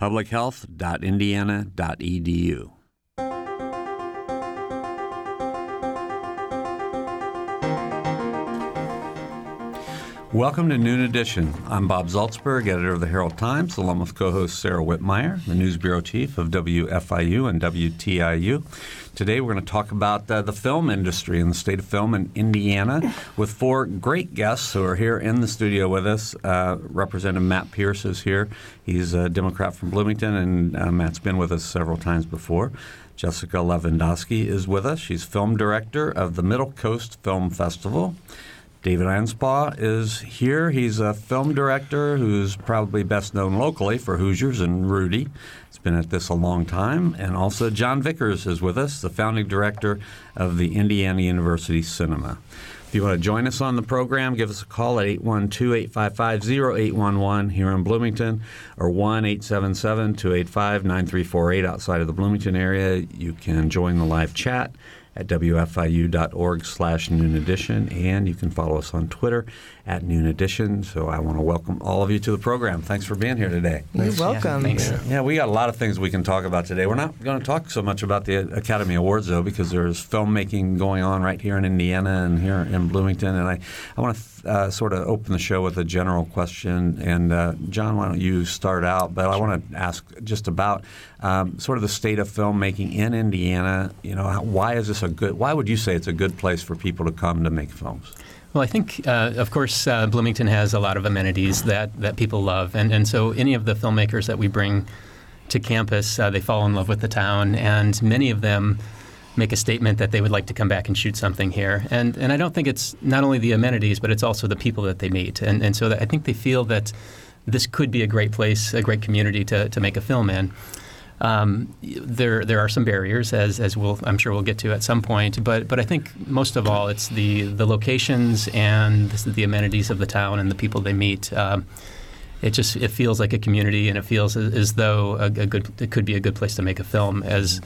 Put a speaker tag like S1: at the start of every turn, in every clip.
S1: publichealth.indiana.edu. Welcome to Noon Edition. I'm Bob Zaltsberg, editor of the Herald Times, along with co host Sarah Wittmeyer, the news bureau chief of WFIU and WTIU. Today we're going to talk about uh, the film industry and the state of film in Indiana with four great guests who are here in the studio with us. Uh, Representative Matt Pierce is here. He's a Democrat from Bloomington, and uh, Matt's been with us several times before. Jessica Lewandowski is with us. She's film director of the Middle Coast Film Festival. David Anspaugh is here. He's a film director who's probably best known locally for Hoosiers and Rudy. Been at this a long time. And also, Jon Vickers is with us, the founding director of the Indiana University Cinema. If you want to join us on the program, give us a call at 812 855 0811 here in Bloomington or 1 877 285 9348 outside of the Bloomington area. You can join the live chat at wfiu.org slash noon edition, and you can follow us on Twitter at noon edition. So I want to welcome all of you to the program. Thanks for being here today.
S2: You're welcome.
S1: Yeah, yeah. yeah, we got a lot of things we can talk about today. We're not going to talk so much about the Academy Awards, though, because there's filmmaking going on right here in Indiana and here in Bloomington. And I, I want to uh, sort of open the show with a general question. And uh, Jon, why don't you start out? But I want to ask just about um, sort of the state of filmmaking in Indiana. You know, how, why is this a good? Why would you say it's a good place for people to come to make films?
S3: Well, I think, uh, of course, uh, Bloomington has a lot of amenities that, that people love, and and so any of the filmmakers that we bring to campus, uh, they fall in love with the town, and many of them make a statement that they would like to come back and shoot something here. And and I don't think it's not only the amenities, but it's also the people that they meet. And and so I think they feel that this could be a great place, a great community to, to make a film in. Um, there there are some barriers, as as we'll I'm sure we'll get to at some point. But but I think most of all, it's the the locations and the amenities of the town and the people they meet. Um, it just it feels like a community, and it feels as, as though a, a, good it could be a good place to make a film as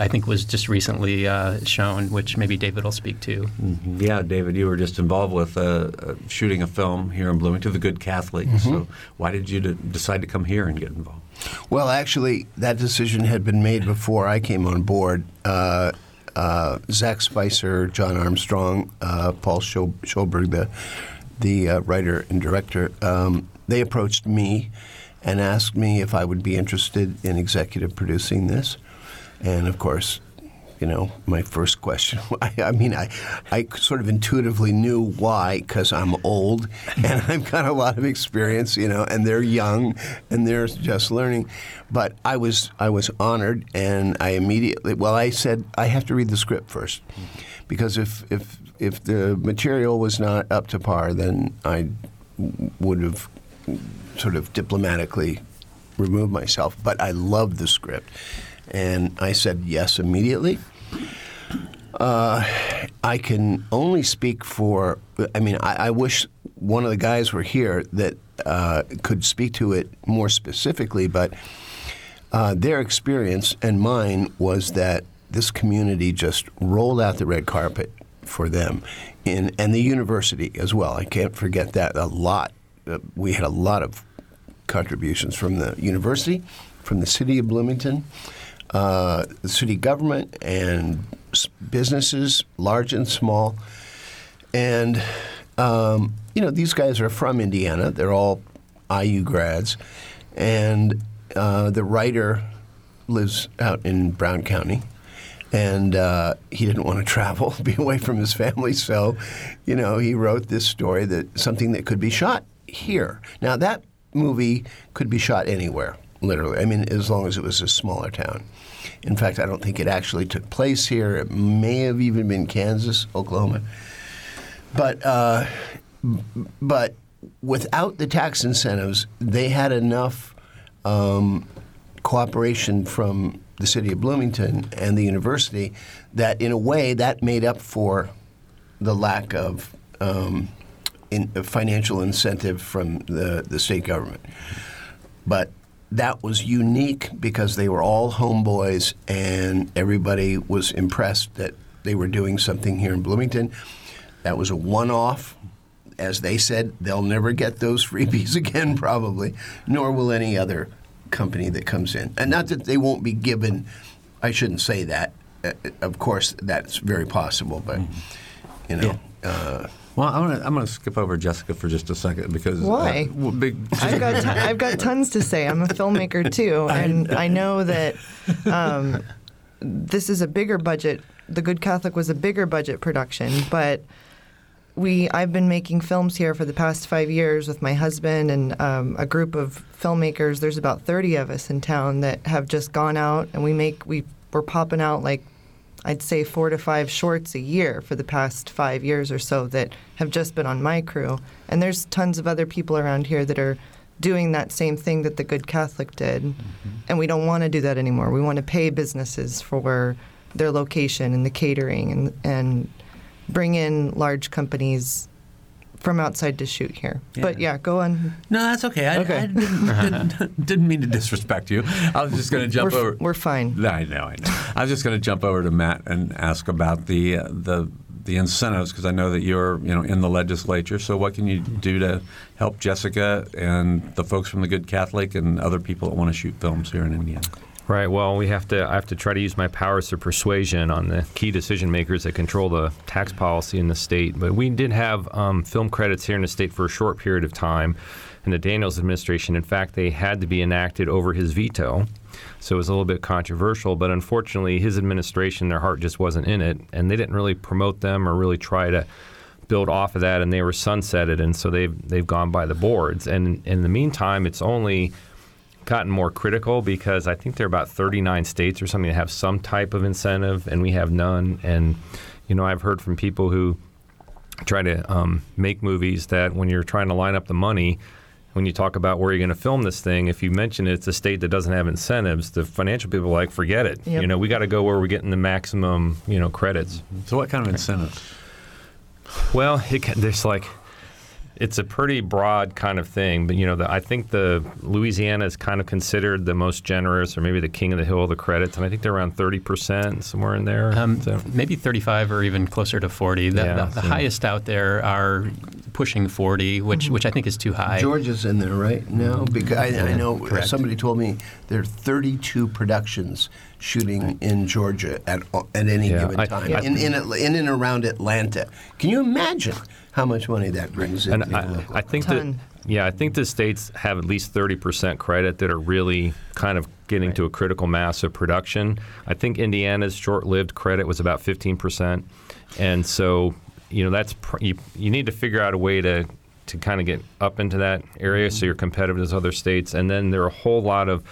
S3: I think was just recently uh, shown, which maybe David will speak to.
S1: Mm-hmm. Yeah, David, you were just involved with uh, uh, shooting a film here in Bloomington, The Good Catholic. Mm-hmm. So why did you decide to come here and get involved?
S4: Well, actually, that decision had been made before I came on board. Uh, uh, Zach Spicer, John Armstrong, uh, Paul Shoulberg, the the writer and director, um, they approached me and asked me if I would be interested in executive producing this. And of course, you know, my first question. I, I, mean, I, I sort of intuitively knew why because I'm old and I've got a lot of experience, you know, and they're young and they're just learning. But I was I was honored, and I immediately well, I said I have to read the script first because if if if the material was not up to par, then I would have sort of diplomatically removed myself. But I loved the script and I said yes immediately. Uh, I can only speak for, I mean, I, I, wish one of the guys were here that uh, could speak to it more specifically, but uh, their experience and mine was that this community just rolled out the red carpet for them, in, and the university as well. I can't forget that a lot. Uh, we had a lot of contributions from the university, from the city of Bloomington uh, the city government and businesses, large and small. And, um, you know, these guys are from Indiana. They're all IU grads. And uh, the writer lives out in Brown County. And uh, he didn't want to travel, be away from his family. So, you know, he wrote this story that something that could be shot here. Now, that movie could be shot anywhere literally. I mean, as long as it was a smaller town. In fact, I don't think it actually took place here. It may have even been Kansas, Oklahoma. But uh, but without the tax incentives, they had enough um, cooperation from the city of Bloomington and the university, that in a way that made up for the lack of um, in, financial incentive from the, the state government. But that was unique because they were all homeboys and everybody was impressed that they were doing something here in Bloomington. That was a one off. As they said, they'll never get those freebies again, probably, nor will any other company that comes in. And not that they won't be given, I shouldn't say that. Uh, of course, that's very possible, but, you know. Uh,
S1: Well, I'm gonna I'm gonna skip over Jessica for just a second because
S2: Why?
S1: Uh, well, big,
S2: I've got ton- I've got tons to say. I'm a filmmaker too, and I know that um, this is a bigger budget. The Good Catholic was a bigger budget production, but we I've been making films here for the past five years with my husband and um, a group of filmmakers. There's about 30 of us in town that have just gone out, and we make we we're popping out like I'd say four to five shorts a year for the past five years or so that have just been on my crew. And there's tons of other people around here that are doing that same thing that the Good Catholic did. Mm-hmm. And we don't want to do that anymore. We want to pay businesses for their location and the catering and, and bring in large companies from outside to shoot here. But
S1: Yeah.
S2: yeah, go on.
S1: no, that's okay. I,
S2: Okay.
S1: I didn't, didn't, didn't mean to disrespect you. I was just going to jump
S2: We're,
S1: over.
S2: we're fine.
S1: I know, I know. I was just going to jump over to Matt and ask about the uh, the the incentives because I know that you're you know in the legislature. So what can you do to help Jessica and the folks from the Good Catholic and other people that want to shoot films here in Indiana?
S5: Right. Well, we have to. I have to try to use my powers of persuasion on the key decision makers that control the tax policy in the state. But we did have um, film credits here in the state for a short period of time. In the Daniels administration, in fact, they had to be enacted over his veto. So it was a little bit controversial. But unfortunately, his administration, their heart just wasn't in it, and they didn't really promote them or really try to build off of that. And they were sunsetted, and so they've they've gone by the boards. And in the meantime, it's only gotten more critical because I think there are about 39 states or something that have some type of incentive, and we have none. And you know, I've heard from people who try to um, make movies that when you're trying to line up the money, when you talk about where you're going to film this thing, if you mention it's a state that doesn't have incentives, the financial people are like, forget it.
S2: Yep.
S5: You know, we got to go where we're getting the maximum, you know, credits.
S1: So what kind of incentives?
S5: Well, it, there's like, it's a pretty broad kind of thing, but you know, the, I think the Louisiana is kind of considered the most generous, or maybe the king of the hill of the credits, and I think they're around thirty percent, somewhere in there.
S3: Um,
S5: So-
S3: maybe 35 or even closer to 40. The,
S5: Yeah,
S3: the, the
S5: so-
S3: highest out there are pushing 40, which which I think is too high.
S4: Georgia's in there right now because I, I know
S3: Correct.
S4: somebody told me there are 32 productions shooting in Georgia at at any
S5: Yeah,
S4: given time
S5: I-
S4: in, in in and around Atlanta. Can you imagine how much money that brings in?
S5: And I. I think that yeah, I think the states have at least thirty percent credit that are really kind of getting to a critical mass of production. I think Indiana's short-lived credit was about fifteen percent, and so you know that's pr- you, you need to figure out a way to to kind of get up into that area so mm-hmm. you're competitive as other states. And then there are a whole lot of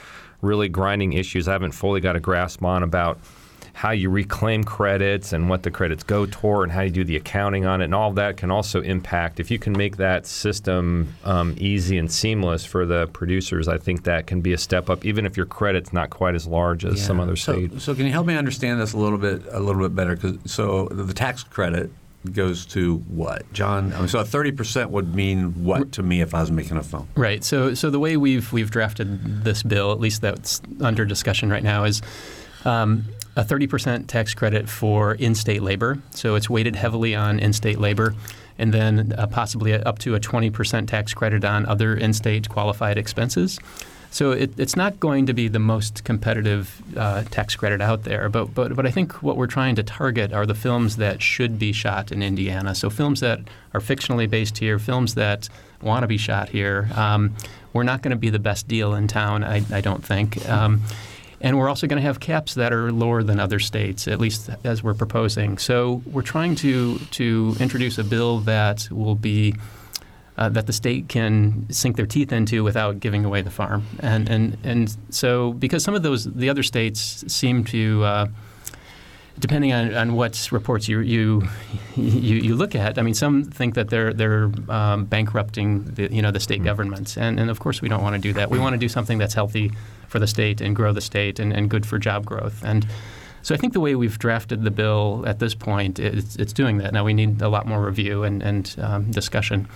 S5: really grinding issues I haven't fully got a grasp on about how you reclaim credits and what the credits go toward and how you do the accounting on it and all of that can also impact if you can make that system um, easy and seamless for the producers i think that can be a step up even if your credit's not quite as large as some
S1: Yeah.
S5: other
S1: so,
S5: states
S1: So can you help me understand this a little bit a little bit better? 'Cause- so the tax credit goes to what, John? I mean, so thirty percent would mean what to me if I was making a film?
S3: Right. So, so the way we've we've drafted this bill, at least that's under discussion right now, is um, a 30% tax credit for in-state labor. So it's weighted heavily on in-state labor, and then uh, possibly up to a 20% tax credit on other in-state qualified expenses. So it, it's not going to be the most competitive uh, tax credit out there, but, but but I think what we're trying to target are the films that should be shot in Indiana. So films that are fictionally based here, films that want to be shot here. Um, we're not going to be the best deal in town, I, I don't think. Um, and we're also going to have caps that are lower than other states, at least as we're proposing. So we're trying to to introduce a bill that will be uh, that the state can sink their teeth into without giving away the farm. And and and so because some of those the other states seem to. Uh, Depending on, on what reports you, you you you look at, I mean, some think that they're they're um, bankrupting the you know the state governments, and and of course we don't want to do that. We want to do something that's healthy for the state and grow the state and, and good for job growth. And so I think the way we've drafted the bill at this point, it's, it's doing that. Now we need a lot more review and, and um, discussion.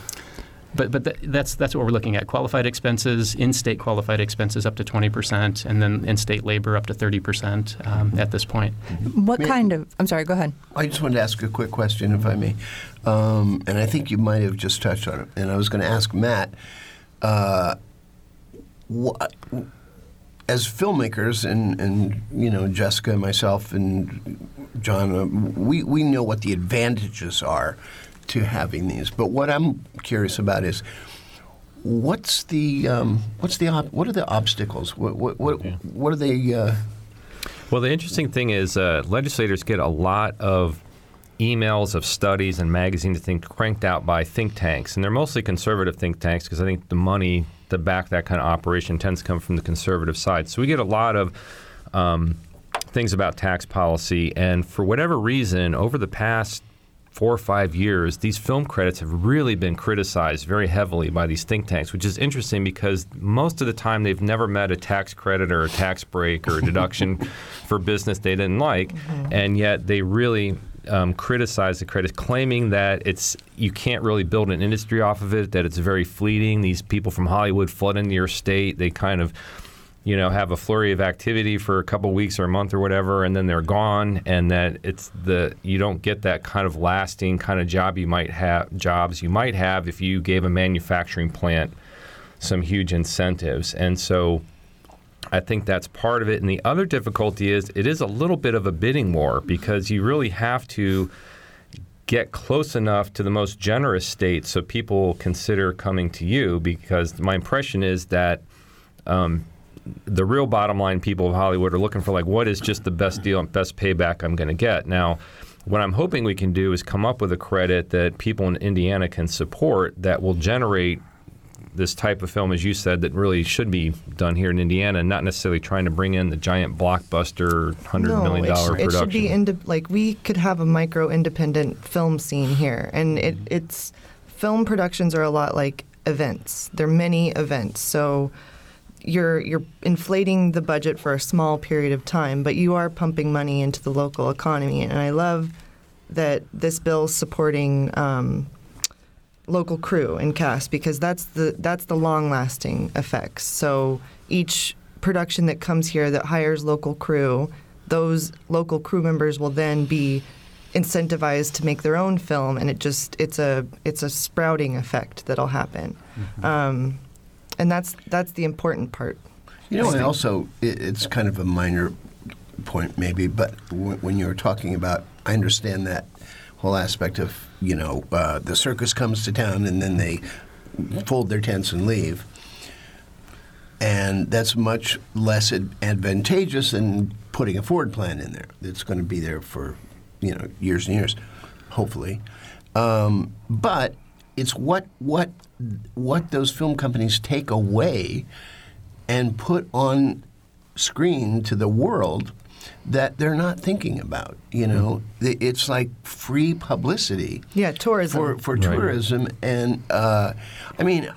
S3: But but th- that's that's what we're looking at. Qualified expenses, in-state qualified expenses up to 20%, and then in-state labor up to 30% um, at this point.
S6: What
S4: May-
S6: kind of? I'm sorry. Go ahead.
S4: I just wanted to ask a quick question, if I may. Um, and I think you might have just touched on it. And I was going to ask Matt, uh, what, as filmmakers, and, and you know Jessica, myself, and John, uh, we we know what the advantages are to having these. But what I'm curious about is. What's the um, what's the ob- what are the obstacles? What what what, what are they? Uh,
S5: Well, the interesting thing is uh, legislators get a lot of emails of studies and magazines think cranked out by think tanks, and they're mostly conservative think tanks because I think the money to back that kind of operation tends to come from the conservative side. So we get a lot of um, things about tax policy, and for whatever reason, over the past four or five years, these film credits have really been criticized very heavily by these think tanks, which is interesting because most of the time they've never met a tax credit or a tax break or a deduction for business they didn't like, and yet they really um, criticize the credit, claiming that it's you can't really build an industry off of it, that it's very fleeting. These people from Hollywood flood into your state. They kind of you know, have a flurry of activity for a couple weeks or a month or whatever, and then they're gone, and that it's the you don't get that kind of lasting kind of job you might have jobs you might have if you gave a manufacturing plant some huge incentives, and so. I think that's part of it. And the other difficulty is it is a little bit of a bidding war because you really have to get close enough to the most generous states so people consider coming to you because my impression is that um, the real bottom line people of Hollywood are looking for like what is just the best deal and best payback I'm going to get. Now, what I'm hoping we can do is come up with a credit that people in Indiana can support that will generate this type of film, as you said, that really should be done here in Indiana, not necessarily trying to bring in the giant blockbuster hundred
S2: no,
S5: million
S2: it,
S5: dollar
S2: sh- it should be inde- like we could have a micro independent film scene here, and it, mm-hmm. it's film productions are a lot like events. They're many events, so you're you're inflating the budget for a small period of time, but you are pumping money into the local economy, and I love that this bill's supporting. Um, local crew and cast because that's the that's the long lasting effects. So each production that comes here that hires local crew, those local crew members will then be incentivized to make their own film, and it just it's a it's a sprouting effect that'll happen, um, and that's that's the important part.
S4: You know, and also it, it's kind of a minor point, maybe, but w- when you were talking about, I understand that whole aspect of you know uh, the circus comes to town and then they fold their tents and leave, and that's much less ad- advantageous than putting a forward plan in there. It's going to be there for you know years and years, hopefully, um, but it's what what what those film companies take away and put on screen to the world that they're not thinking about. You know, Th- it's like free publicity
S2: Yeah, tourism.
S4: for for
S5: Right.
S4: tourism, and uh, I mean,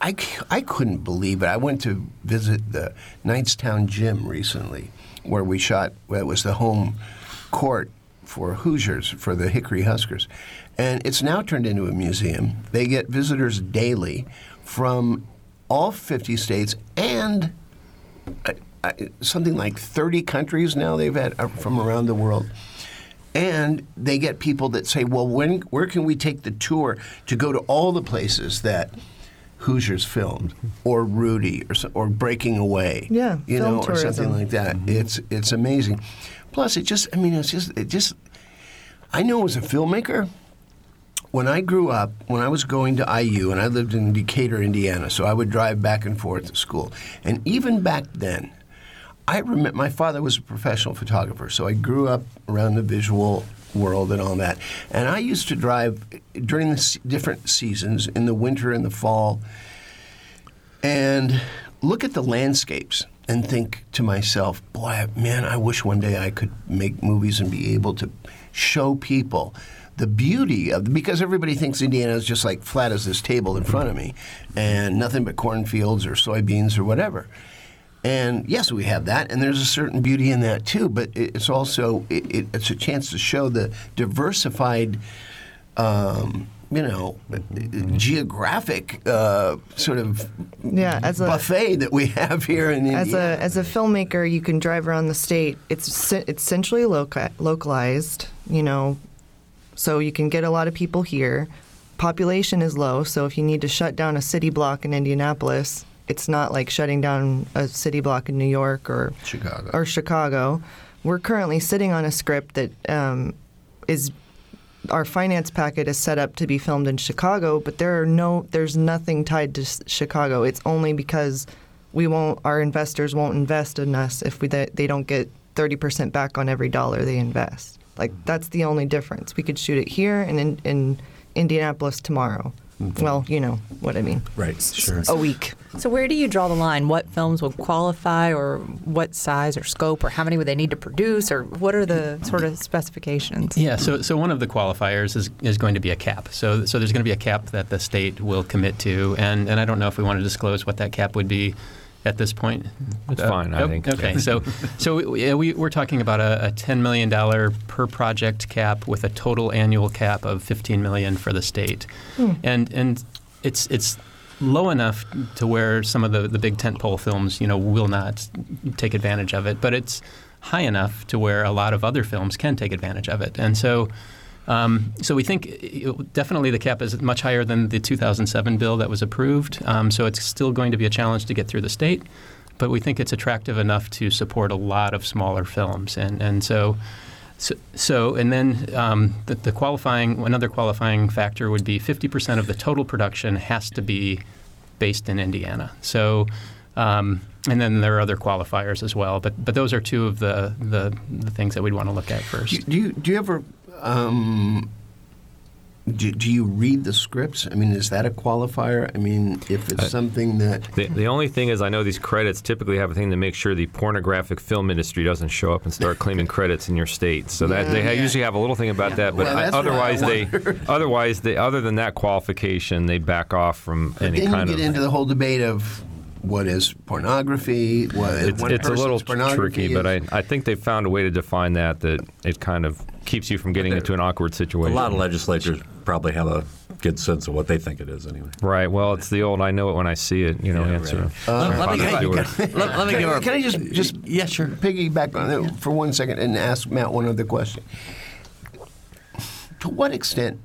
S4: I, I couldn't believe it. I went to visit the Knightstown Gym recently, where we shot. Well, it was the home court for Hoosiers for the Hickory Huskers, and it's now turned into a museum. They get visitors daily from all 50 states and uh, uh, something like 30 countries now they've had uh, from around the world. And they get people that say, well, when, where can we take the tour to go to all the places that Hoosiers filmed, or Rudy, or, or Breaking Away?
S2: Yeah,
S4: you
S2: film
S4: know, or something like that. It's it's amazing. Plus, it just, I mean, it's just, it just. I know as a filmmaker, when I grew up, when I was going to IU, and I lived in Decatur, Indiana, so I would drive back and forth to school. And even back then, I remember my father was a professional photographer, so I grew up around the visual world and all that. And I used to drive during the different seasons in the winter and the fall and look at the landscapes and think to myself, boy, man, I wish one day I could make movies and be able to show people the beauty of because everybody thinks Indiana is just like flat as this table in front of me and nothing but cornfields or soybeans or whatever. And yes, we have that, and there's a certain beauty in that too. But it's also it, it, it's a chance to show the diversified, um, you know, geographic uh, sort of
S2: Yeah, as a
S4: buffet that we have here in
S2: as
S4: Indiana.
S2: a as a filmmaker, you can drive around the state. It's it's centrally loca- localized, you know, so you can get a lot of people here. Population is low, so if you need to shut down a city block in Indianapolis, it's not like shutting down a city block in New York or
S4: Chicago.
S2: or Chicago. We're currently sitting on a script that um, is our finance packet is set up to be filmed in Chicago, but there are no there's nothing tied to Chicago. It's only because we won't our investors won't invest in us if we they, they don't get 30% back on every dollar they invest. Like that's the only difference. We could shoot it here and in, in Indianapolis tomorrow. Well, you know what I mean.
S1: Right, sure.
S2: A week.
S6: So where do you draw the line? What films would qualify, or what size or scope, or how many would they need to produce, or what are the sort of specifications?
S3: Yeah, so, so one of the qualifiers is, is going to be a cap. So, so there's going to be a cap that the state will commit to, and, and I don't know if we want to disclose what that cap would be at this point.
S5: It's
S3: Uh,
S5: fine, I
S3: oh,
S5: think.
S3: Okay, so so we, yeah, we, we're talking about a, a $10 million per project cap with a total annual cap of 15 million for the state. And, and it's, it's low enough to where some of the, the big tentpole films, you know, will not take advantage of it, but it's high enough to where a lot of other films can take advantage of it. And so um, so we think it- definitely the cap is much higher than the 2007 bill that was approved. Um, so it's still going to be a challenge to get through the state, but we think it's attractive enough to support a lot of smaller films. And and so. So, so and then um, the, the qualifying another qualifying factor would be 50% of the total production has to be based in Indiana. So, um, and then there are other qualifiers as well. But but those are two of the the, the things that we'd want to look at first.
S4: Do you do you ever um, do, do you read the scripts? I mean, is that a qualifier? I mean, if it's something that
S5: The, the only thing is, I know these credits typically have a thing to make sure the pornographic film industry doesn't show up and start claiming credits in your state. So that they
S4: Yeah.
S5: usually have a little thing about that, but
S4: Well,
S5: I-
S4: that's I
S5: otherwise they, otherwise they, other than that qualification, they back off from any
S4: then you
S5: kind
S4: get
S5: of.
S4: into the whole debate of what is pornography, what
S5: it's, it's a little
S4: person's pornography
S5: tricky, but. I, I think they've found a way to define that that it kind of keeps you from getting into an awkward situation.
S1: A lot of legislatures probably have a good sense of what they think it is anyway.
S5: Right. Well, it's the old "I know it when I see it" you know
S1: Yeah,
S5: answer.
S1: right.
S5: Uh, Sorry,
S1: let, me
S5: Father
S1: give,
S5: Stewart.
S1: let, let me
S4: Can,
S1: give our,
S4: can I just just
S1: yeah, sure.
S4: piggyback on that for one second and ask Matt one other question? To what extent,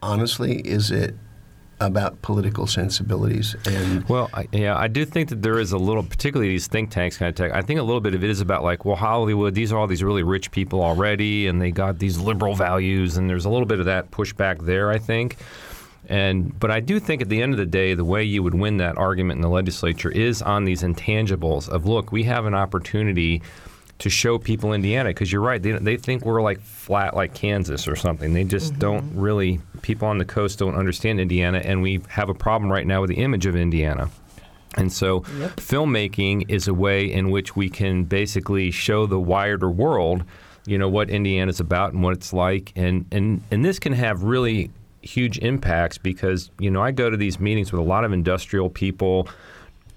S4: honestly, is it about political sensibilities and
S5: Well, I, yeah, I do think that there is a little, particularly these think tanks kind of tech. I think a little bit of it is about like, well, Hollywood. These are all these really rich people already, and they got these liberal values, and there's a little bit of that pushback there. I think. And but I do think at the end of the day, the way you would win that argument in the legislature is on these intangibles of look, we have an opportunity to show people Indiana because you're right. They, they think we're like flat like Kansas or something. They just mm-hmm. don't really. People on the coast don't understand Indiana, and we have a problem right now with the image of Indiana. And so, filmmaking is a way in which we can basically show the wider world, you know, what Indiana's about and what it's like, and and and this can have really huge impacts because you know I go to these meetings with a lot of industrial people,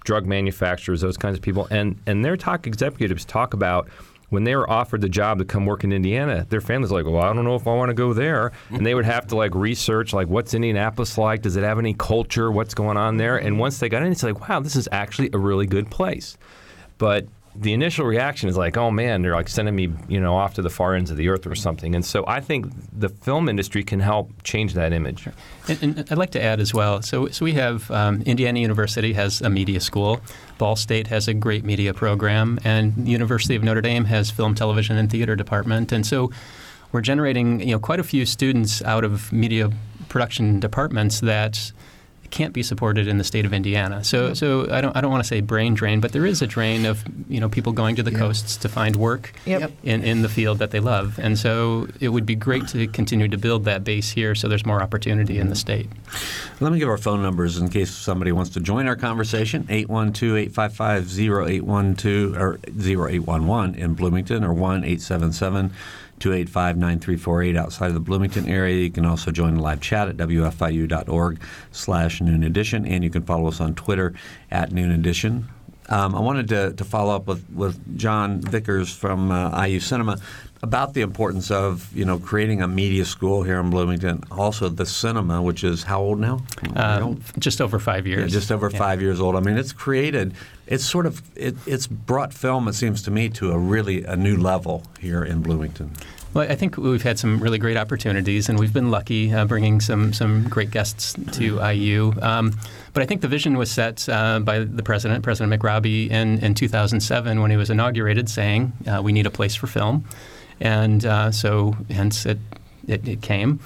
S5: drug manufacturers, those kinds of people, and and their talk executives talk about when they were offered the job to come work in Indiana, their families like, well, I don't know if I want to go there, and they would have to like research like what's Indianapolis like, does it have any culture, what's going on there, and once they got in, it's like, wow, this is actually a really good place, but the initial reaction is like, oh man, they're like sending me, you know, off to the far ends of the earth or something. And so I think the film industry can help change that image.
S3: And, and I'd like to add as well. So, so we have um, Indiana University has a media school. Ball State has a great media program, and University of Notre Dame has film, television, and theater department. And so, we're generating you know quite a few students out of media production departments that can't be supported in the state of Indiana. So, so I don't, I don't want to say brain drain, but there is a drain of you know people going to the coasts to find work
S2: Yep.
S3: in, in the field that they love. And so it would be great to continue to build that base here so there's more opportunity in the mm-hmm. state.
S1: Let me give our phone numbers in case somebody wants to join our conversation 812 855 0812 or 0811 in Bloomington or 1 877 285 9348 outside of the Bloomington area. You can also join the live chat at wfiu.org slash noon edition, and you can follow us on Twitter at noon edition. Um, I wanted to, to follow up with, with Jon Vickers from uh, IU Cinema about the importance of you know creating a media school here in Bloomington. Also, the cinema, which is how old now?
S3: Uh, just over five
S1: Yeah,
S3: years.
S1: just over
S3: Yeah.
S1: five years old. I mean, it's created. It's sort of it, it's brought film. It seems to me to a really a new level here in Bloomington.
S3: Well, I think we've had some really great opportunities, and we've been lucky uh, bringing some some great guests to IU. Um, but I think the vision was set uh, by the president, President McRobbie, in, in 2007 when he was inaugurated, saying uh, we need a place for film, and uh, so hence it it, it came.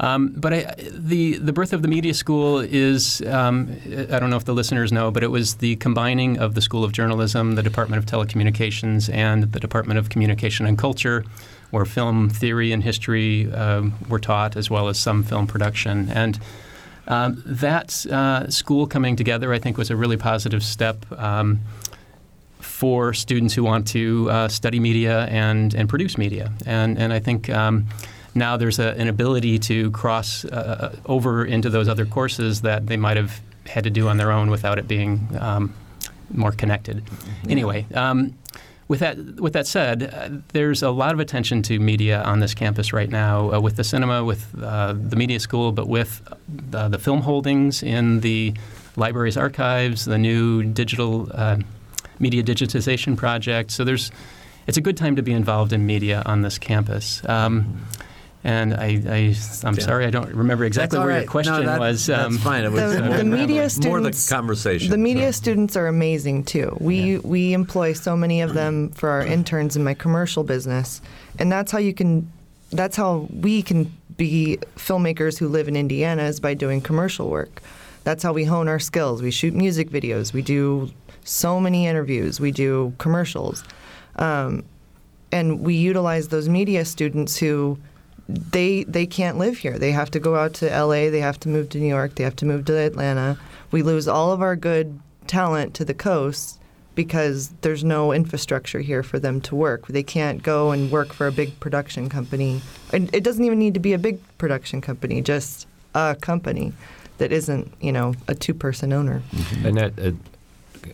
S3: Um, but I, the the birth of the media school is um, I don't know if the listeners know, but it was the combining of the School of Journalism, the Department of Telecommunications, and the Department of Communication and Culture, where film theory and history um, were taught, as well as some film production. And um, that uh, school coming together, I think, was a really positive step. Um, for students who want to uh, study media and, and produce media. And, and I think um, now there's a, an ability to cross uh, over into those other courses that they might have had to do on their own without it being um, more connected. Anyway, um, with that, with that said, uh, there's a lot of attention to media on this campus right now, uh, with the cinema, with uh, the media school, but with uh, the film holdings in the library's archives, the new digital uh, media digitization project. So there's, it's a good time to be involved in media on this campus. Um, and I, I, I'm sorry, I don't remember exactly where
S1: right.
S3: your question
S1: no, that,
S3: was.
S1: That's
S3: um,
S1: fine. It was,
S2: The-
S1: uh,
S2: the
S1: more
S2: media
S1: more the
S2: students-
S1: conversation.
S2: The media
S1: so.
S2: students are amazing too. We we employ so many of them for our interns in my commercial business, and that's how you can. That's how we can be filmmakers who live in Indiana is by doing commercial work. That's how we hone our skills. We shoot music videos. We do so many interviews. We do commercials, um, and we utilize those media students who they they can't live here. They have to go out to LA, they have to move to New York, they have to move to Atlanta. We lose all of our good talent to the coast because there's no infrastructure here for them to work. They can't go and work for a big production company. And it doesn't even need to be a big production company, just a company that isn't, you know, a two-person owner.
S5: And that, uh,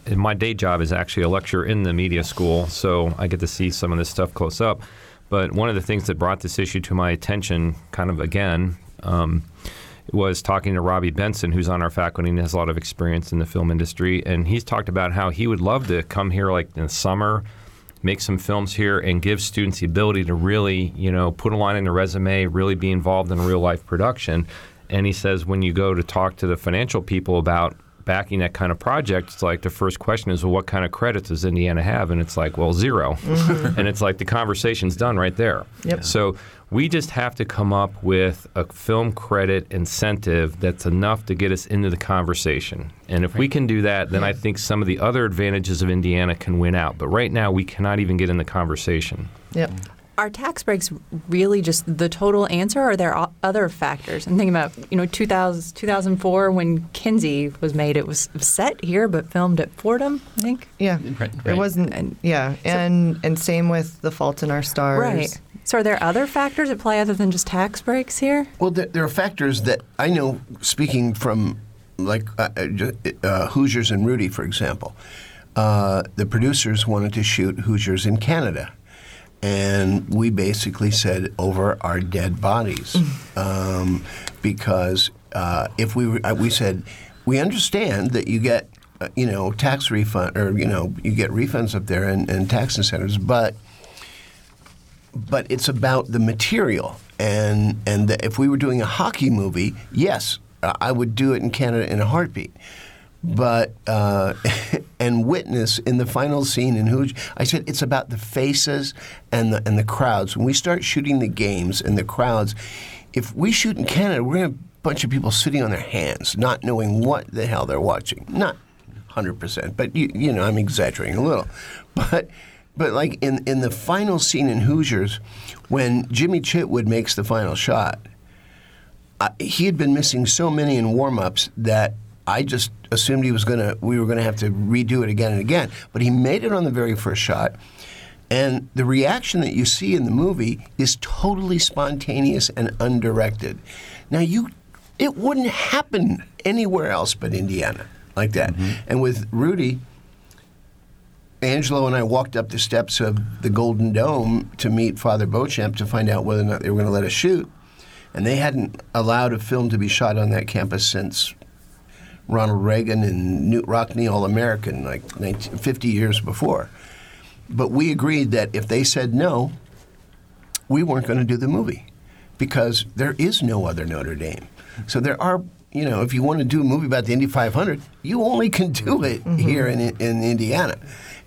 S5: and my day job is actually a lecturer in the media school, so I get to see some of this stuff close up. But one of the things that brought this issue to my attention, kind of again, um, was talking to Robby Benson, who's on our faculty and has a lot of experience in the film industry. And he's talked about how he would love to come here like in the summer, make some films here, and give students the ability to really, you know, put a line in their resume, really be involved in real life production. And he says when you go to talk to the financial people about backing that kind of project, it's like the first question is, well, what kind of credits does Indiana have? And it's like, well, 0 mm-hmm. and it's like the conversation's done right there.
S2: Yep.
S5: So we just have to come up with a film credit incentive that's enough to get us into the conversation. And if we can do that, then I think some of the other advantages of Indiana can win out. But right now, we cannot even get in the conversation.
S2: Yep.
S6: Are tax breaks really just the total answer, or are there other factors? I'm thinking about, you know, 2000, 2004 when Kinsey was made. It was set here, but filmed at Fordham, I think.
S2: Yeah.
S3: Right,
S2: It wasn't
S6: And-
S2: yeah, and and same with The Fault in Our Stars.
S6: Right. So are there other factors at play other than just tax breaks here?
S4: Well, there, there are factors that I know. Speaking from like uh, uh, uh, Hoosiers and Rudy, for example, uh, the producers wanted to shoot Hoosiers in Canada, and we basically said over our dead bodies, um, because uh, if we were, uh, we said we understand that you get. Uh, you know, tax refund, or you know, you get refunds up there and, and tax incentives, but but it's about the material. And and the, if we were doing a hockey movie, yes, I would do it in Canada in a heartbeat. But uh, and witness in the final scene in Hooge, I said it's about the faces and the and the crowds. When we start shooting the games and the crowds, if we shoot in Canada, we're gonna have a bunch of people sitting on their hands, not knowing what the hell they're watching. Not hundred percent, but you you know I'm exaggerating a little, but. But like in, in the final scene in Hoosiers, when Jimmy Chitwood makes the final shot, he had been missing so many in warm-ups that I just assumed he was gonna we were gonna have to redo it again and again. But he made it on the very first shot, and the reaction that you see in the movie is totally spontaneous and undirected. Now you, it wouldn't happen anywhere else but Indiana like that. Mm-hmm. And with Rudy, Angelo and I walked up the steps of the Golden Dome to meet Father Beauchamp to find out whether or not they were going to let us shoot. And they hadn't allowed a film to be shot on that campus since Ronald Reagan and Knute Rockne All American, like 19, 50 years before. But we agreed that if they said no, we weren't going to do the movie because there is no other Notre Dame. So there are, you know, if you want to do a movie about the Indy 500, you only can do it mm-hmm. Mm-hmm. here in, in Indiana.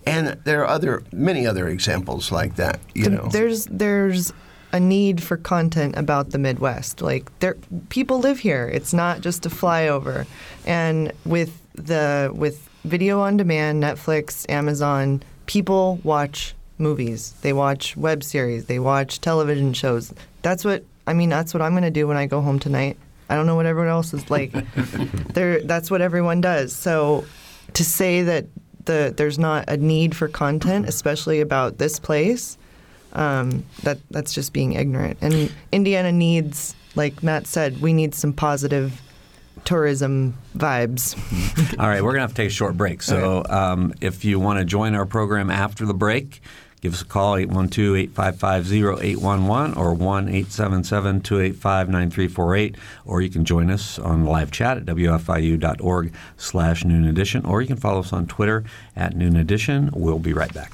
S4: And there are other many other examples like that, you know.
S2: There's there's a need for content about the Midwest. Like there, people live here. It's not just a flyover. And with the with video on demand, Netflix, Amazon, people watch movies. They watch web series. They watch television shows. That's what I mean. That's what I'm going to do when I go home tonight. I don't know what everyone else is like. there, that's what everyone does. So to say that the there's not a need for content, especially about this place, um, that that's just being ignorant. And Indiana needs, like Matt said, we need some positive tourism vibes.
S1: All right, we're going to have to take a short break. So um, if you want to join our program after the break, give us a call 812-855-0811 or 1-877-285-9348 or you can join us on live chat at wfiu.org slash noon edition or you can follow us on Twitter at noon edition. We'll be right back.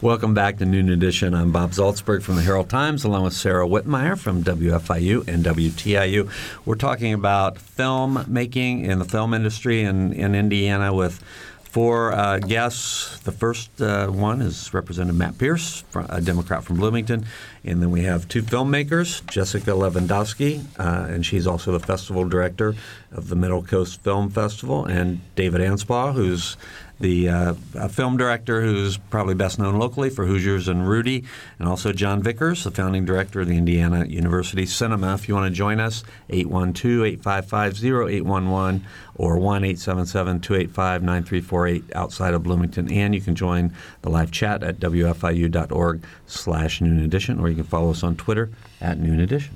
S1: Welcome back to Noon Edition. I'm Bob Zaltsberg from the Herald Times, along with Sarah Wittmeyer from WFIU and WTIU. We're talking about film making in the film industry in, in Indiana with four uh, guests. The first uh, one is Representative Matt Pierce, a Democrat from Bloomington. And then we have two filmmakers, Jessica Lewandowski, uh, and she's also the festival director of the Middle Coast Film Festival, and David Anspaugh, who's the uh, film director who's probably best known locally for Hoosiers and Rudy, and also Jon Vickers, the founding director of the Indiana University Cinema. If you want to join us, 812-855-0811 or 1-877-285-9348 outside of Bloomington. And you can join the live chat at wfiu.org slash noon edition, or you can follow us on Twitter at noon edition.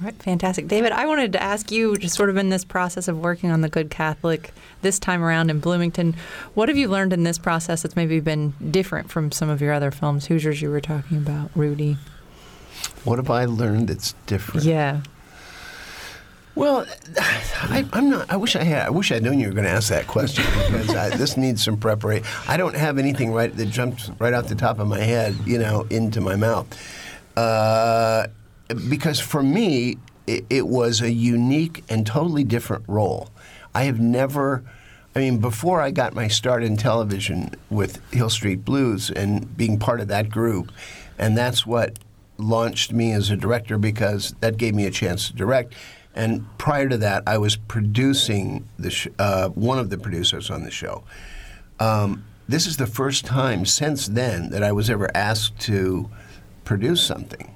S6: All right, fantastic. David, I wanted to ask you, just sort of in this process of working on the Good Catholic this time around in Bloomington, what have you learned in this process that's maybe been different from some of your other films? Hoosiers, you were talking about, Rudy.
S4: What have I learned that's different?
S6: Yeah.
S4: Well, I, am not. I wish I had. I wish I'd known you were going to ask that question because I, this needs some preparation. I don't have anything right that jumps right off the top of my head, you know, into my mouth. Uh, because for me, it, it, was a unique and totally different role. I have never, I mean, before I got my start in television with Hill Street Blues and being part of that group, and that's what launched me as a director because that gave me a chance to direct. And prior to that, I was producing the sh- uh, one of the producers on the show. Um, this is the first time since then that I was ever asked to produce something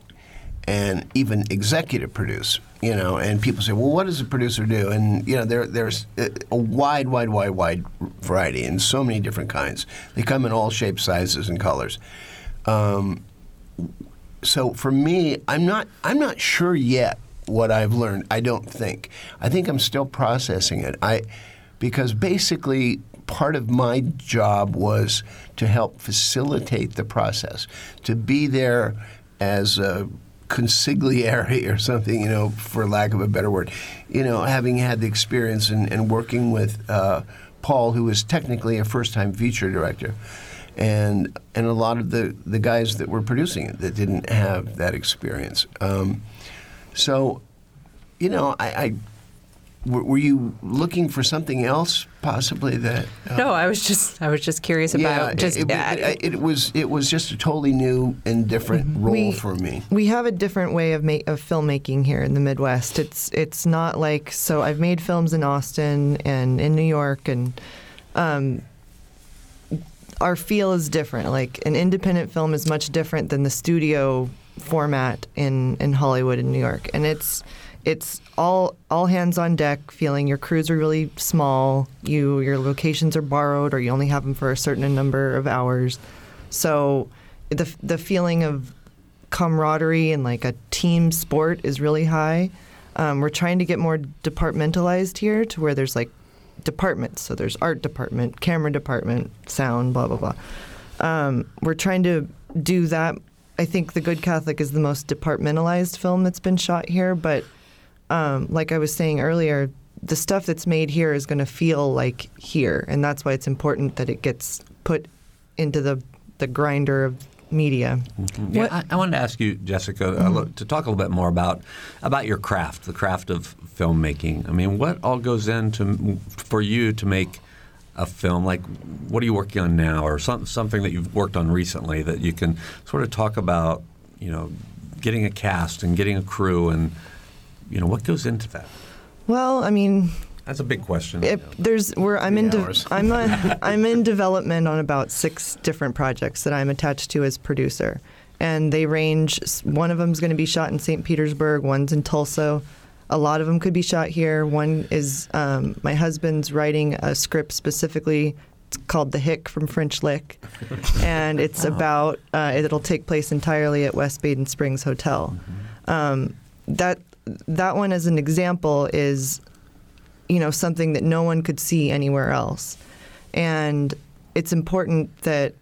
S4: and even executive produce. You know, and people say, "Well, what does a producer do?" And you know, there, there's a wide, wide, wide, wide variety and so many different kinds. They come in all shapes, sizes, and colors. Um, so for me, I'm not, I'm not sure yet what I've learned. I don't think. I think I'm still processing it. I, because basically part of my job was to help facilitate the process, to be there as a consigliere or something, you know, for lack of a better word. You know, having had the experience and, and working with uh, Paul, who was technically a first-time feature director, and and a lot of the, the guys that were producing it that didn't have that experience. Um, so, you know, I, I were, were you looking for something else possibly that? uh,
S6: No, I was just I was just curious about
S4: yeah,
S6: just
S4: it, it, it was it was just a totally new and different role
S2: We-
S4: for me.
S2: We have a different way of ma- of filmmaking here in the Midwest. It's it's not like so. I've made films in Austin and in New York, and um, our feel is different. Like an independent film is much different than the studio format in in Hollywood and New York, and it's it's all all hands on deck feeling. Your crews are really small. You your locations are borrowed, or you only have them for a certain number of hours. So the the feeling of camaraderie and like a team sport is really high. Um, we're trying to get more departmentalized here to where there's like departments. So there's art department, camera department, sound, blah blah blah. Um, we're trying to do that. I think The Good Catholic is the most departmentalized film that's been shot here, but um, like I was saying earlier, the stuff that's made here is going to feel like here, and that's why it's important that it gets put into the the grinder of media.
S1: Yeah, I, I wanted to ask you, Jessica,
S2: Mm-hmm.
S1: lo- to talk a little bit more about about your craft, the craft of filmmaking. I mean, what all goes into for you to make a film? Like, what are you working on now, or some, something that you've worked on recently that you can sort of talk about? You know, getting a cast and getting a crew, and you know, what goes into that?
S2: Well, I mean,
S1: That's a big question.
S2: It, there's where I'm in. De- I'm a, I'm in development on about six different projects that I'm attached to as producer, and they range. One of them is going to be shot in St. Petersburg. One's in Tulsa. A lot of them could be shot here. One is um, my husband's writing a script specifically. It's called The Hick from French Lick, and it's about. Uh, it'll take place entirely at West Baden Springs Hotel. Um, that that one, as an example, is you know something that no one could see anywhere else. And it's important that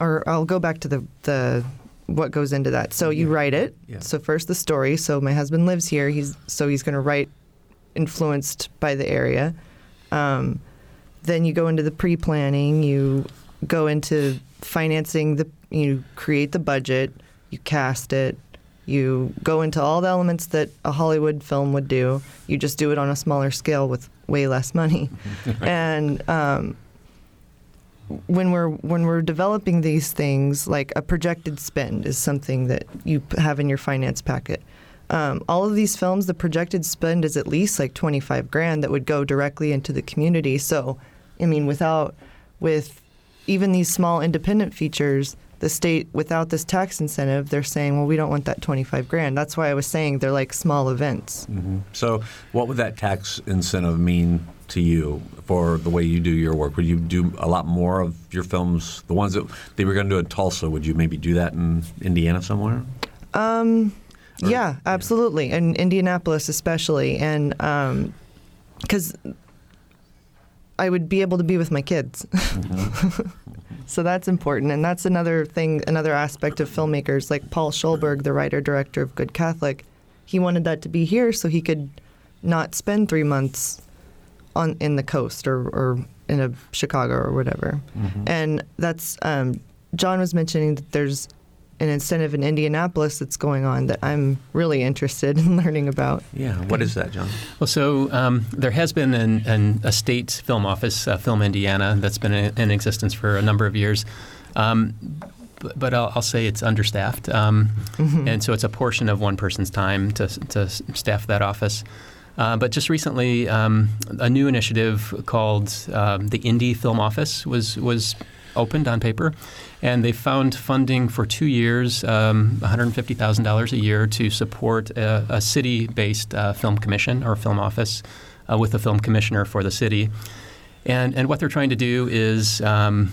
S2: or I'll go back to the the what goes into that. So you write it.
S1: Yeah.
S2: so first the story. So my husband lives here. He's so he's going to write influenced by the area. Um, then you go into the pre-planning. You go into financing the you create the budget. You cast it you go into all the elements that a Hollywood film would do. You just do it on a smaller scale with way less money. and um, when we're when we're developing these things, like a projected spend is something that you have in your finance packet. Um, all of these films, the projected spend is at least like twenty five grand that would go directly into the community. So, I mean, without with even these small independent features, the state without this tax incentive, they're saying, well, we don't want that 25 grand. That's why I was saying they're like small events. Mm-hmm.
S1: So, what would that tax incentive mean to you for the way you do your work? Would you do a lot more of your films, the ones that they were going to do in Tulsa? Would you maybe do that in Indiana somewhere?
S2: Um, yeah, absolutely. And Indianapolis, especially. And um, because I would be able to be with my kids. so that's important. And that's another thing, another aspect of filmmakers like Paul Shoulberg, the writer director of Good Catholic. He wanted that to be here so he could not spend three months on in the coast or, or in a Chicago or whatever. And that's um, Jon was mentioning that there's an incentive in Indianapolis that's going on that I'm really interested in learning about.
S1: Yeah. What is that, Jon?
S3: Well, so um, there has been an, an, a state film office, uh, Film Indiana, that's been in, in existence for a number of years. Um, but, but I'll, I'll say it's understaffed, um, and so it's a portion of one person's time to, to staff that office. Uh, but just recently, um, a new initiative called um, the Indy Film Office was was opened on paper, and they found funding for two years, um, $150,000 a year, to support a, a city-based uh, film commission or film office uh, with a film commissioner for the city. And and what they're trying to do is. Um,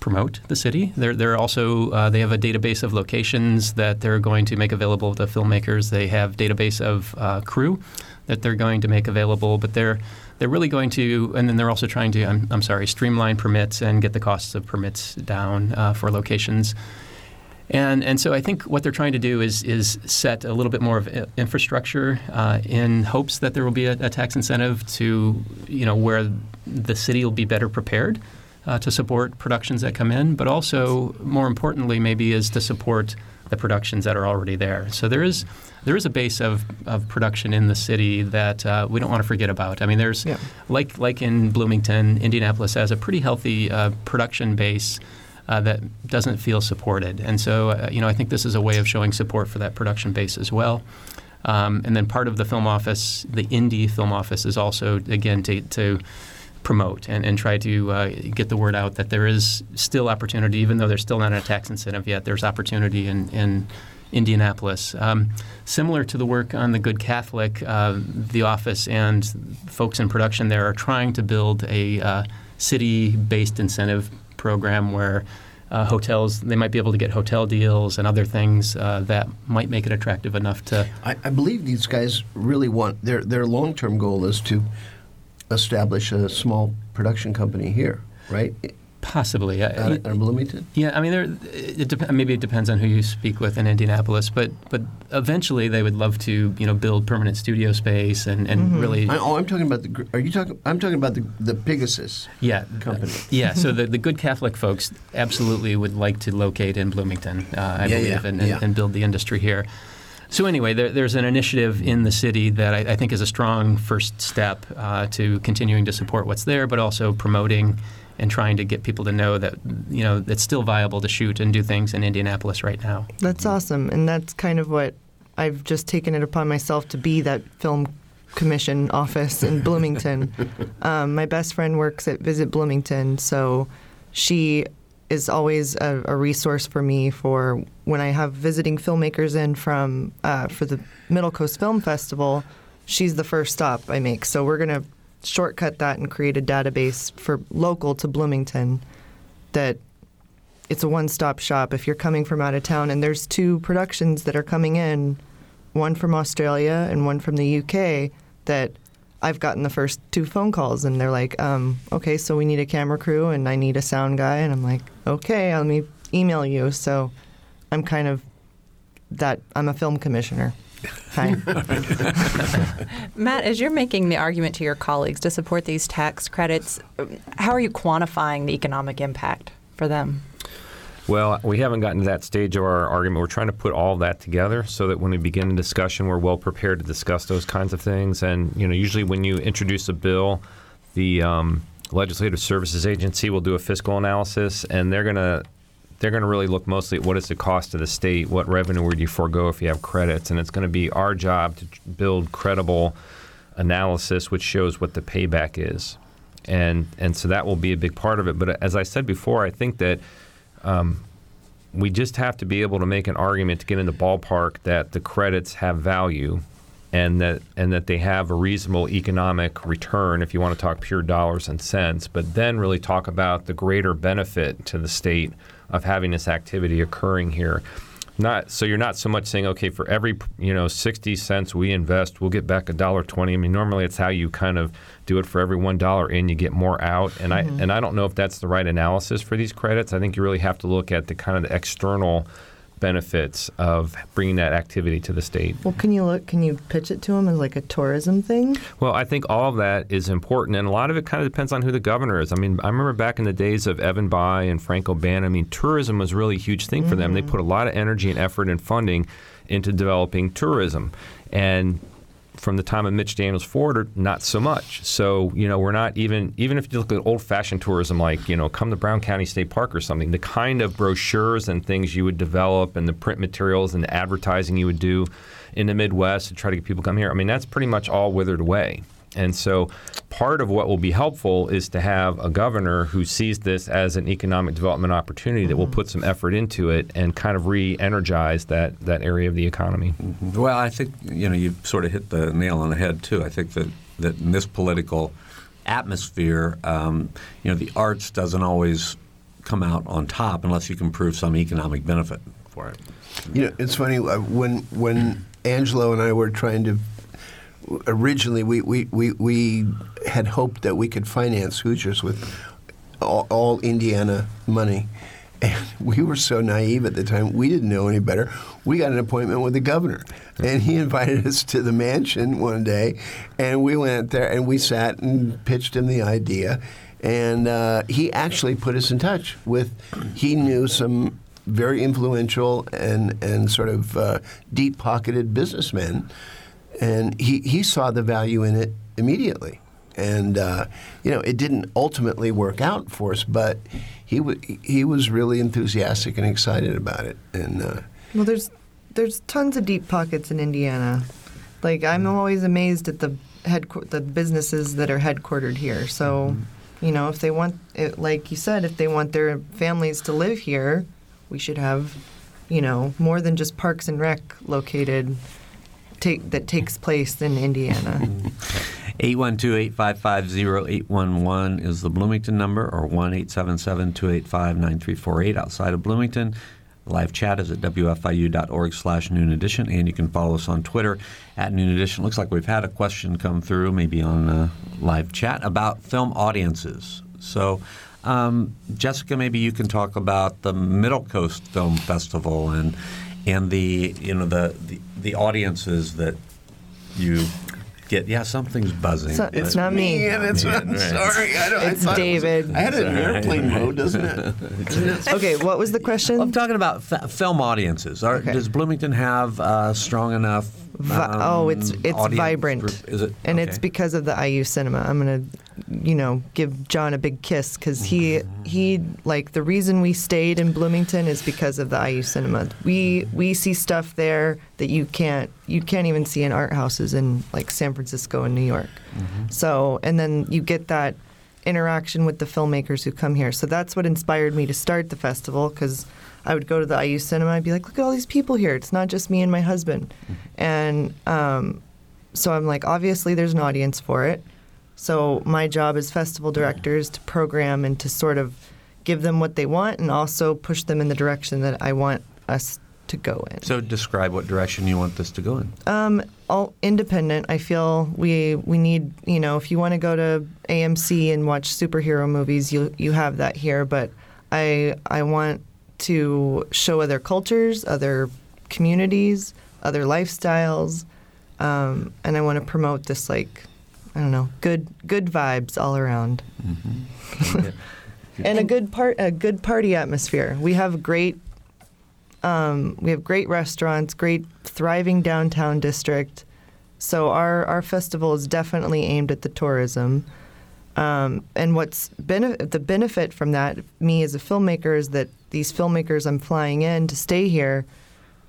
S3: promote the city. They're, they're also uh, they have a database of locations that they're going to make available to filmmakers. They have database of uh, crew that they're going to make available, but they're they're really going to, and then they're also trying to, I'm, I'm sorry, streamline permits and get the costs of permits down uh, for locations. And, and so I think what they're trying to do is, is set a little bit more of infrastructure uh, in hopes that there will be a, a tax incentive to, you know, where the city will be better prepared uh, to support productions that come in, but also more importantly, maybe is to support the productions that are already there. So there is there is a base of, of production in the city that uh, we don't want to forget about. I mean, there's
S2: Yeah.
S3: like like in Bloomington, Indianapolis has a pretty healthy uh, production base uh, that doesn't feel supported, and so uh, you know I think this is a way of showing support for that production base as well. Um, and then part of the film office, the Indy film office, is also again to, to promote and, and try to uh, get the word out that there is still opportunity, even though there's still not a tax incentive yet. There's opportunity in, in Indianapolis. Um, similar to the work on the Good Catholic, uh, the office and folks in production there are trying to build a uh, city-based incentive program where uh, hotels they might be able to get hotel deals and other things uh, that might make it attractive enough to
S4: I, I believe these guys really want their their long term goal is to establish a small production company here, right?
S3: possibly.
S4: Out
S3: Uh,
S4: of- out of Bloomington.
S3: Yeah, I mean, there, it dep- maybe it depends on who you speak with in Indianapolis, but but eventually they would love to, you know, build permanent studio space and, and really,
S4: I, oh, I'm talking about the. Are you talking? I'm talking about the the Pegasus.
S3: yeah,
S4: company.
S3: yeah. So the, the good Catholic folks absolutely would like to locate in Bloomington, uh, I
S4: Yeah,
S3: believe,
S4: yeah,
S3: and, and,
S4: yeah.
S3: and build the industry here. So anyway, there, there's an initiative in the city that I, I think is a strong first step uh, to continuing to support what's there, but also promoting and trying to get people to know that you know it's still viable to shoot and do things in Indianapolis right now.
S2: That's awesome, and that's kind of what I've just taken it upon myself to be that film commission office in Bloomington. um, my best friend works at Visit Bloomington, so she is always a, a resource for me for when I have visiting filmmakers in from uh, for the Middle Coast Film Festival. She's the first stop I make, so we're gonna shortcut that and create a database for local to Bloomington that it's a one-stop shop if you're coming from out of town and there's two productions that are coming in one from australia and one from the uk that i've gotten the first two phone calls and they're like um, okay so we need a camera crew and i need a sound guy and i'm like okay let me email you so i'm kind of that i'm a film commissioner hi
S6: Matt, as you're making the argument to your colleagues to support these tax credits, how are you quantifying the economic impact for them?
S5: Well, we haven't gotten to that stage of our argument. We're trying to put all that together so that when we begin a discussion, we're well prepared to discuss those kinds of things. And you know, usually when you introduce a bill, the um, Legislative Services Agency will do a fiscal analysis, and they're going to they're going to really look mostly at what is the cost to the state, what revenue would you forego if you have credits, and it's going to be our job to build credible analysis which shows what the payback is, and and so that will be a big part of it. But uh, as I said before, I think that um, we just have to be able to make an argument to get in the ballpark that the credits have value and that and that they have a reasonable economic return if you want to talk pure dollars and cents but then really talk about the greater benefit to the state of having this activity occurring here. Not so you're not so much saying okay for every you know 60 cents we invest we'll get back a dollar 20 i mean normally it's how you kind of do it for every one dollar in you get more out. And i mm-hmm. and i don't know if that's the right analysis for these credits. I think you really have to look at the kind of the external benefits of bringing that activity to the state
S2: well can you look can you pitch it to them as like a tourism thing
S5: well, I think all of that is important, and a lot of it kind of depends on who the governor is. I mean, I remember back in the days of Evan Bayh and Frank O'Bannon, I mean, tourism was really a huge thing for them. They mm-hmm. put a lot of energy and effort and funding into developing tourism. And from the time of Mitch Daniels forward, not so much. So, you know, we're not even, even if you look at old fashioned tourism, like, you know, come to Brown County State Park or something, the kind of brochures and things you would develop and the print materials and the advertising you would do in the Midwest to try to get people to come here, I mean, that's pretty much all withered away. And so, part of what will be helpful is to have a governor who sees this as an economic development opportunity that will put some effort into it and kind of re-energize that that area of the economy.
S1: Well, I think you know you sort of hit the nail on the head too. I think that that in this political atmosphere, um, you know, the arts doesn't always come out on top unless you can prove some economic benefit for it.
S4: You know, it's funny uh, when when Angelo and I were trying to. Originally, we, we, we, we had hoped that we could finance Hoosiers with all, all Indiana money, And we were so naive at the time, we didn't know any better. We got an appointment with the governor, and he invited us to the mansion one day, and we went there and we sat and pitched him the idea. And uh, he actually put us in touch with, he knew some very influential and, and sort of uh, deep pocketed businessmen, and he, he saw the value in it immediately. And uh, you know, it didn't ultimately work out for us, but he w- he was really enthusiastic and excited about it. And uh,
S2: Well, there's there's tons of deep pockets in Indiana. Like I'm always amazed at the head the businesses that are headquartered here. So, you know, if they want, it, like you said, if they want their families to live here, we should have, you know, more than just Parks and Rec located. Take, that takes place in Indiana.
S1: 812-855-0811 is the Bloomington number, or 1-877-285-9348 outside of Bloomington. Live chat is at wfiu.org slash noon edition, and you can follow us on Twitter at noon edition. Looks like we've had a question come through, maybe on uh, live chat, about film audiences. So, um, Jessica, maybe you can talk about the Middle Coast Film Festival and and the you know the the, the audiences that you get. Yeah, something's buzzing.
S2: So- it's not me.
S4: Yeah, that's
S1: Yeah,
S4: I'm
S1: right.
S4: sorry. I, don't, I
S2: It's
S4: it was-
S2: David.
S4: I had it in airplane mode, doesn't it?
S2: Okay, what was the question?
S1: I'm talking about f- film audiences. Are,
S2: Okay.
S1: Does Bloomington have uh, strong enough?
S2: Vi- oh, it's
S1: um,
S2: it's vibrant,
S1: group? Is it?
S2: and it's because of the IU cinema. I'm gonna, you know, give Jon a big kiss because he mm-hmm. he like the reason we stayed in Bloomington is because of the IU cinema. We mm-hmm. we see stuff there that you can't you can't even see in art houses in like San Francisco and New York. Mm-hmm. So and then you get that interaction with the filmmakers who come here. So that's what inspired me to start the festival because I would go to the IU cinema. I'd be like, look at all these people here. It's not just me and my husband. And um, so I'm like, obviously there's an audience for it. So my job as festival director is to program and to sort of give them what they want and also push them in the direction that I want us to go in.
S1: So describe what direction you want this to go in.
S2: Um, all independent. I feel we we need you know if you want to go to AMC and watch superhero movies, you you have that here. But I I want to show other cultures, other communities, other lifestyles, um, and I want to promote this like I don't know good good vibes all around and a good part a good party atmosphere. We have great um, we have great restaurants, great thriving downtown district. So our our festival is definitely aimed at the tourism. Um, and what's bene- the benefit from that, me as a filmmaker, is that these filmmakers I'm flying in to stay here,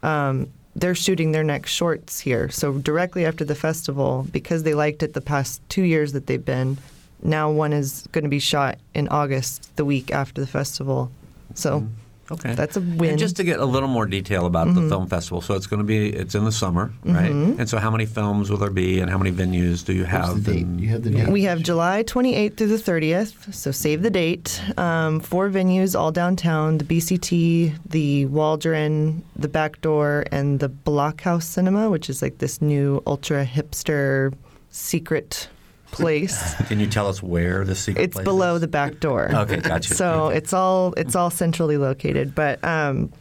S2: um, they're shooting their next shorts here. So directly after the festival, because they liked it the past two years that they've been, now one is going to be shot in August, the week after the festival. So mm.
S1: Okay.
S2: that's a win. Mm-hmm.
S1: And just to get a little more detail about the film festival, so it's going to be it's in the summer, right? And so, how many films will there be, and how many venues do you have?
S4: The date? You have the date.
S2: We have July 28th through the 30th, so save the date. Um, four venues, all downtown: the BCT, the Waldron, the Back Door, and the Blockhouse Cinema, which is like this new ultra hipster secret place.
S1: Can you tell us where the secret place it's
S2: below
S1: is?
S2: the back door.
S1: Okay, gotcha.
S2: So it's all it's all centrally located, but um,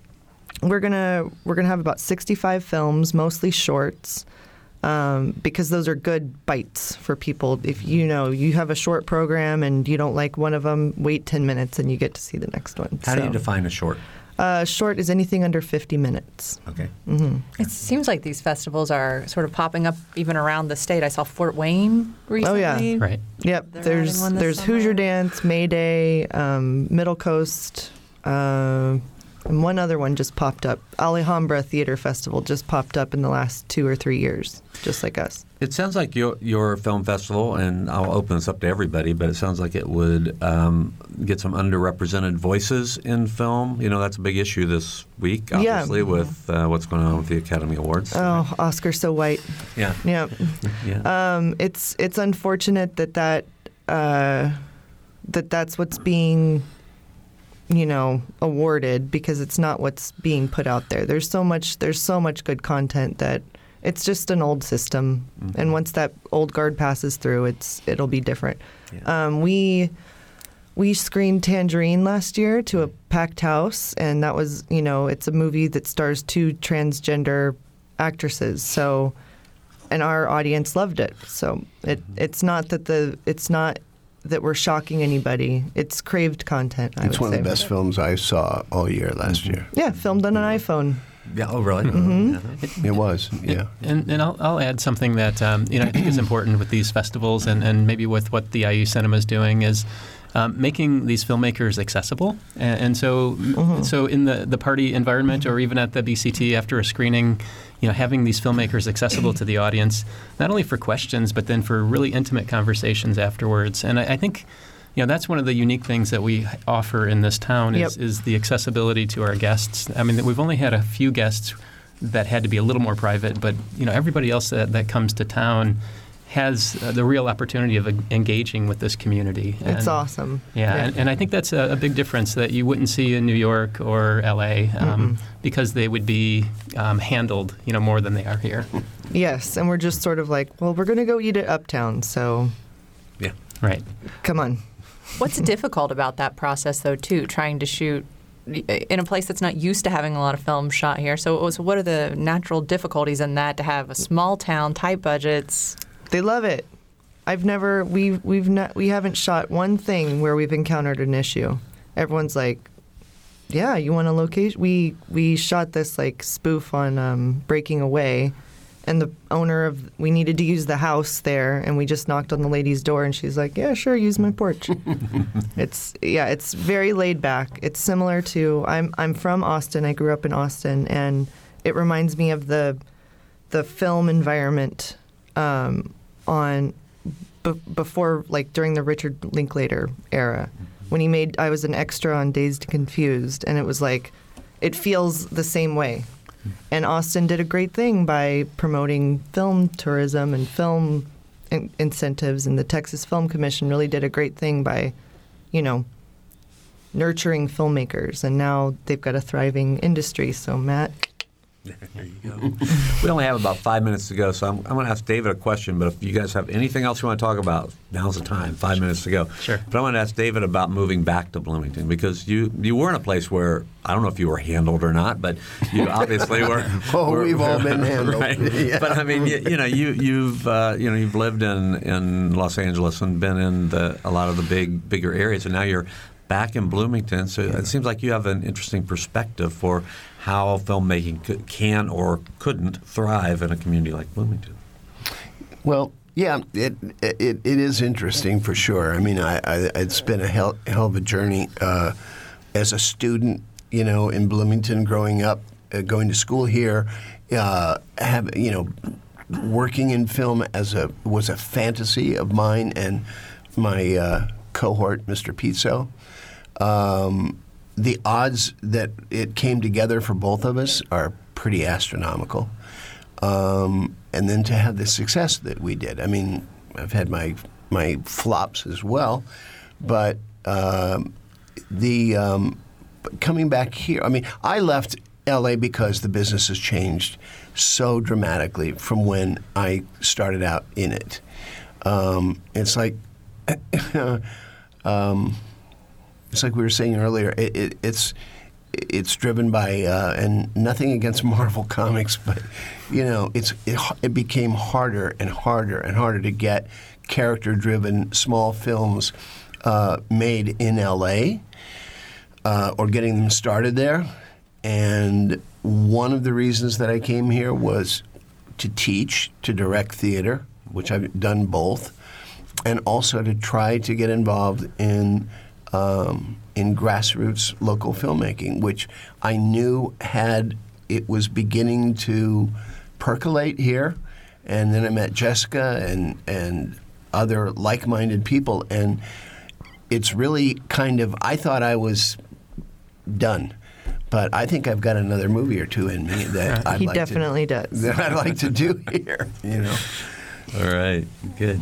S2: we're gonna we're gonna have about 65 films, mostly shorts, um, because those are good bites for people. If you know you have a short program and you don't like one of them, wait 10 minutes and you get to see the next one.
S1: How do you define a short?
S2: Uh, short is anything under 50 minutes.
S1: Okay.
S6: It seems like these festivals are sort of popping up even around the state. I saw Fort Wayne recently.
S2: Oh, yeah.
S3: Right.
S2: Yep.
S6: They're
S2: there's
S6: adding one this
S2: there's Hoosier. Dance, May Day, um, Middle Coast, uh, and one other one just popped up. Alhambra Theater Festival just popped up in the last two or three years, just like us.
S1: It sounds like your your film festival, and I'll open this up to everybody, but it sounds like it would um, get some underrepresented voices in film. You know, that's a big issue this week,
S2: Yeah.
S1: obviously, with uh, what's going on with the Academy Awards.
S2: Oh, Oscar so white.
S1: yeah,
S2: Yeah.
S1: yeah.
S2: Um, it's it's unfortunate that that uh, that that's what's being you know awarded because it's not what's being put out there. There's so much there's so much good content that it's just an old system, mm-hmm. and once that old guard passes through, it's it'll be different.
S1: Yeah.
S2: Um, we we screened Tangerine last year to a mm-hmm. packed house, and that was, you know, it's a movie that stars two transgender actresses. So, and our audience loved it. So it mm-hmm. it's not that the it's not that we're shocking anybody. It's craved content. I
S4: It's
S2: would
S4: one of the best films I saw all year last year.
S2: Yeah, filmed on an iPhone.
S1: Yeah. Oh, really?
S2: Mm-hmm.
S4: It was, yeah.
S3: And, and I'll, I'll add something that um, you know I think is important with these festivals and, and maybe with what the IU Cinema is doing is um, making these filmmakers accessible. And, and so so in the, the party environment or even at the BCT after a screening, you know, having these filmmakers accessible to the audience, not only for questions but then for really intimate conversations afterwards. And I, I think. You know, that's one of the unique things that we offer in this town is,
S2: Yep.
S3: is the accessibility to our guests. I mean, we've only had a few guests that had to be a little more private, but you know, everybody else that, that comes to town has uh, the real opportunity of uh, engaging with this community.
S2: It's
S3: And-
S2: awesome.
S3: Yeah, And, and I think that's a, a big difference that you wouldn't see in New York or LA um, because they would be um, handled, you know, more than they are here.
S2: Yes, and we're just sort of like, well, we're gonna go eat at Uptown, so
S1: Yeah.
S3: Right.
S2: come on.
S6: What's difficult about that process, though, too, trying to shoot in a place that's not used to having a lot of film shot here? So, so what are the natural difficulties in that to have a small town, tight budgets?
S2: They love it. I've never we we've not we haven't shot one thing where we've encountered an issue. Everyone's like, "Yeah, you want a location?" We we shot this like spoof on um, Breaking Away, and the owner of we needed to use the house there, and we just knocked on the lady's door, and she's like, "Yeah, sure, use my porch." it's yeah, it's very laid back. It's similar to I'm I'm from Austin. I grew up in Austin, and it reminds me of the the film environment um, on b- before like during the Richard Linklater era when he made I was an extra on Dazed and Confused and it was like it feels the same way. And Austin did a great thing by promoting film tourism and film in- incentives and the Texas Film Commission really did a great thing by you know nurturing filmmakers and now they've got a thriving industry. So Matt
S1: There you go. we only have about five minutes to go, so I'm, I'm going to ask David a question. But if you guys have anything else you want to talk about, now's the time. Five minutes to go.
S3: Sure.
S1: But I want to ask David about moving back to Bloomington because you you were in a place where I don't know if you were handled or not, but you obviously were.
S4: Oh,
S1: were-
S4: we've all been handled.
S1: Right.
S4: Yeah.
S1: But I mean, you, you know, you you've uh, you know you've lived in in Los Angeles and been in the a lot of the big bigger areas, and now you're back in Bloomington. So it seems like you have an interesting perspective for how filmmaking could, can or couldn't thrive in a community like Bloomington.
S4: Well, yeah, it, it it is interesting for sure. I mean, I, I it's been a hell, hell of a journey uh, as a student. You know, in Bloomington, growing up, uh, going to school here, uh, have you know, working in film as a was a fantasy of mine and my uh, cohort, Mr. Pizzo. Um, the odds that it came together for both of us are pretty astronomical. Um, and then to have the success that we did. I mean, I've had my my flops as well, but um, the um, coming back here. I mean, I left L.A. because the business has changed so dramatically from when I started out in it. Um, it's like. it's like we were saying earlier. It, it, it's it's driven by uh, and nothing against Marvel comics, but you know, it's it, it became harder and harder and harder to get character-driven small films uh, made in L.A. Uh, or getting them started there. And one of the reasons that I came here was to teach, to direct theater, which I've done both, and also to try to get involved in um, in grassroots local filmmaking, which I knew had it was beginning to percolate here. And then I met Jessica and and other like-minded people, and it's really kind of I thought I was done. But I think I've got another movie or two in me that I'd
S2: he
S4: like
S2: definitely
S4: to,
S2: does.
S4: that I'd like to do here. You know.
S1: All right, good.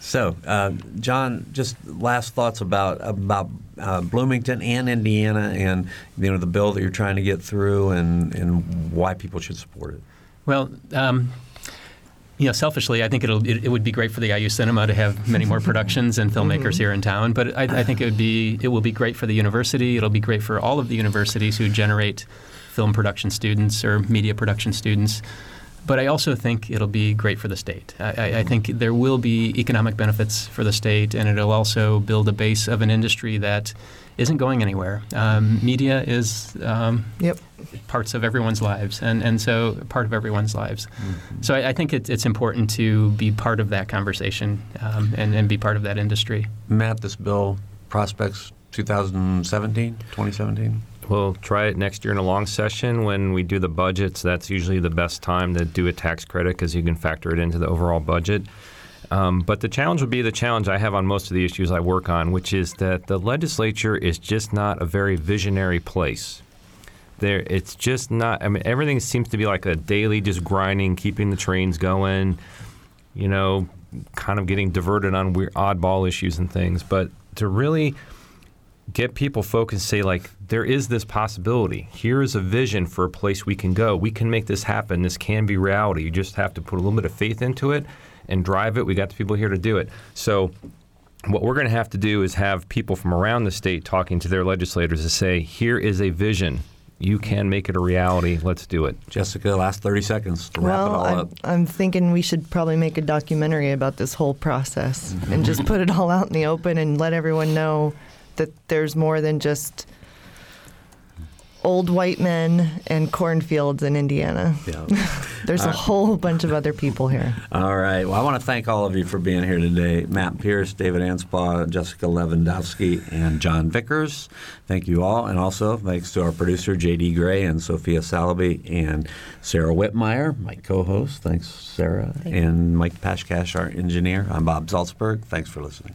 S1: So, uh, Jon, just last thoughts about about uh, Bloomington and Indiana, and you know the bill that you're trying to get through, and and why people should support it.
S3: Well, um, you know, selfishly, I think it'll it, it would be great for the IU Cinema to have many more productions and filmmakers here in town. But I, I think it would be it will be great for the university. It'll be great for all of the universities who generate film production students or media production students. But I also think it'll be great for the state. I, I- I think there will be economic benefits for the state, and it'll also build a base of an industry that isn't going anywhere. Um, media is um,
S2: Yep.
S3: parts of everyone's lives, and, and so part of everyone's lives. So I, I think it, it's important to be part of that conversation um, and, and be part of that industry.
S1: Matt, this bill prospects 2017, 2017?
S5: We'll try it next year in a long session when we do the budgets. That's usually the best time to do a tax credit because you can factor it into the overall budget. Um, but the challenge would be the challenge I have on most of the issues I work on, which is that the legislature is just not a very visionary place. There, it's just not. I mean, everything seems to be like a daily, just grinding, keeping the trains going. You know, kind of getting diverted on weird, oddball issues and things. But to really get people focused say like there is this possibility. Here is a vision for a place we can go. We can make this happen. This can be reality. You just have to put a little bit of faith into it and drive it. We got the people here to do it. So what we're going to have to do is have people from around the state talking to their legislators to say here is a vision. You can make it a reality. Let's do it.
S1: Jessica, last 30 seconds to wrap it all
S2: I'm,
S1: up.
S2: I'm thinking we should probably make a documentary about this whole process and just mm-hmm. put it all out in the open and let everyone know that there's more than just old white men and cornfields in Indiana.
S1: Yeah.
S2: There's a uh, whole bunch of other people here.
S1: All right. Well, I want to thank all of you for being here today. Matt Pierce, David Anspaugh, Jessica Lewandowski, and Jon Vickers. Thank you all. And also thanks to our producer, J.D. Gray and Sophia Salaby and Sarah Wittmeyer, my co-host. Thanks, Sarah. and Mike Pashkash, our engineer. I'm Bob Zaltsberg. Thanks for listening.